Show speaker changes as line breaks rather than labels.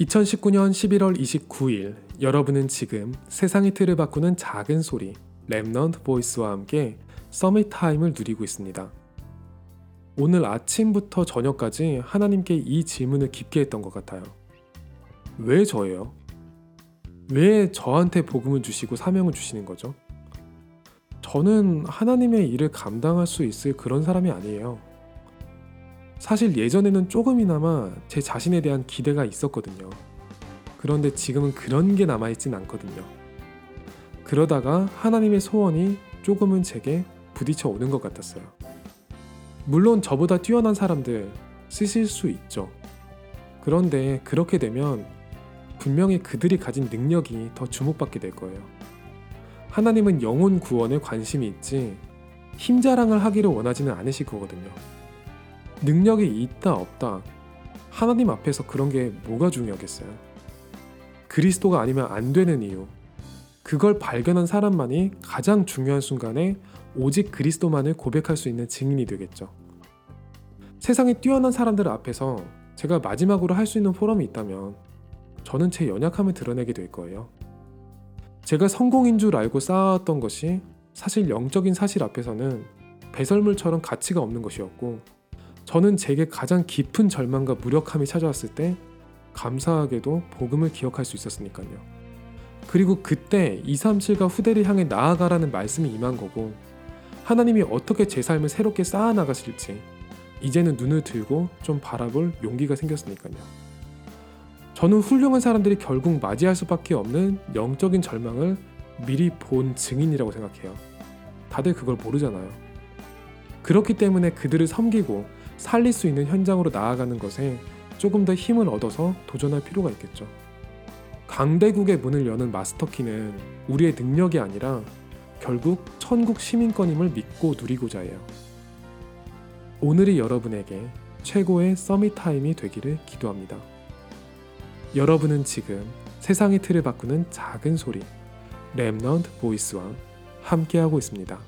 2019년 11월 29일 여러분은 지금 세상의 틀을 바꾸는 작은 소리 Remnant Voice와 함께 Summit Time을 누리고 있습니다. 오늘 아침부터 저녁까지 하나님께 이 질문을 깊게 했던 것 같아요. 왜 저예요? 왜 저한테 복음을 주시고 사명을 주시는 거죠? 저는 하나님의 일을 감당할 수 있을 그런 사람이 아니에요. 사실 예전에는 조금이나마 제 자신에 대한 기대가 있었거든요. 그런데 지금은 그런 게 남아있진 않거든요. 그러다가 하나님의 소원이 조금은 제게 부딪혀 오는 것 같았어요. 물론 저보다 뛰어난 사람들 쓰실 수 있죠. 그런데 그렇게 되면 분명히 그들이 가진 능력이 더 주목받게 될 거예요. 하나님은 영혼 구원에 관심이 있지 힘 자랑을 하기를 원하지는 않으실 거거든요. 능력이 있다 없다 하나님 앞에서 그런 게 뭐가 중요하겠어요? 그리스도가 아니면 안 되는 이유 그걸 발견한 사람만이 가장 중요한 순간에 오직 그리스도만을 고백할 수 있는 증인이 되겠죠. 세상에 뛰어난 사람들 앞에서 제가 마지막으로 할 수 있는 포럼이 있다면 저는 제 연약함을 드러내게 될 거예요. 제가 성공인 줄 알고 쌓아왔던 것이 사실 영적인 사실 앞에서는 배설물처럼 가치가 없는 것이었고 저는 제게 가장 깊은 절망과 무력함이 찾아왔을 때 감사하게도 복음을 기억할 수 있었으니까요. 그리고 그때 237과 후대를 향해 나아가라는 말씀이 임한 거고 하나님이 어떻게 제 삶을 새롭게 쌓아 나가실지 이제는 눈을 들고 좀 바라볼 용기가 생겼으니까요. 저는 훌륭한 사람들이 결국 맞이할 수밖에 없는 영적인 절망을 미리 본 증인이라고 생각해요. 다들 그걸 모르잖아요. 그렇기 때문에 그들을 섬기고 살릴 수 있는 현장으로 나아가는 것에 조금 더 힘을 얻어서 도전할 필요가 있겠죠. 강대국의 문을 여는 마스터키는 우리의 능력이 아니라 결국 천국 시민권임을 믿고 누리고자 해요. 오늘이 여러분에게 최고의 Summit Time이 되기를 기도합니다. 여러분은 지금 세상의 틀을 바꾸는 작은 소리 Remnant Voice와 함께하고 있습니다.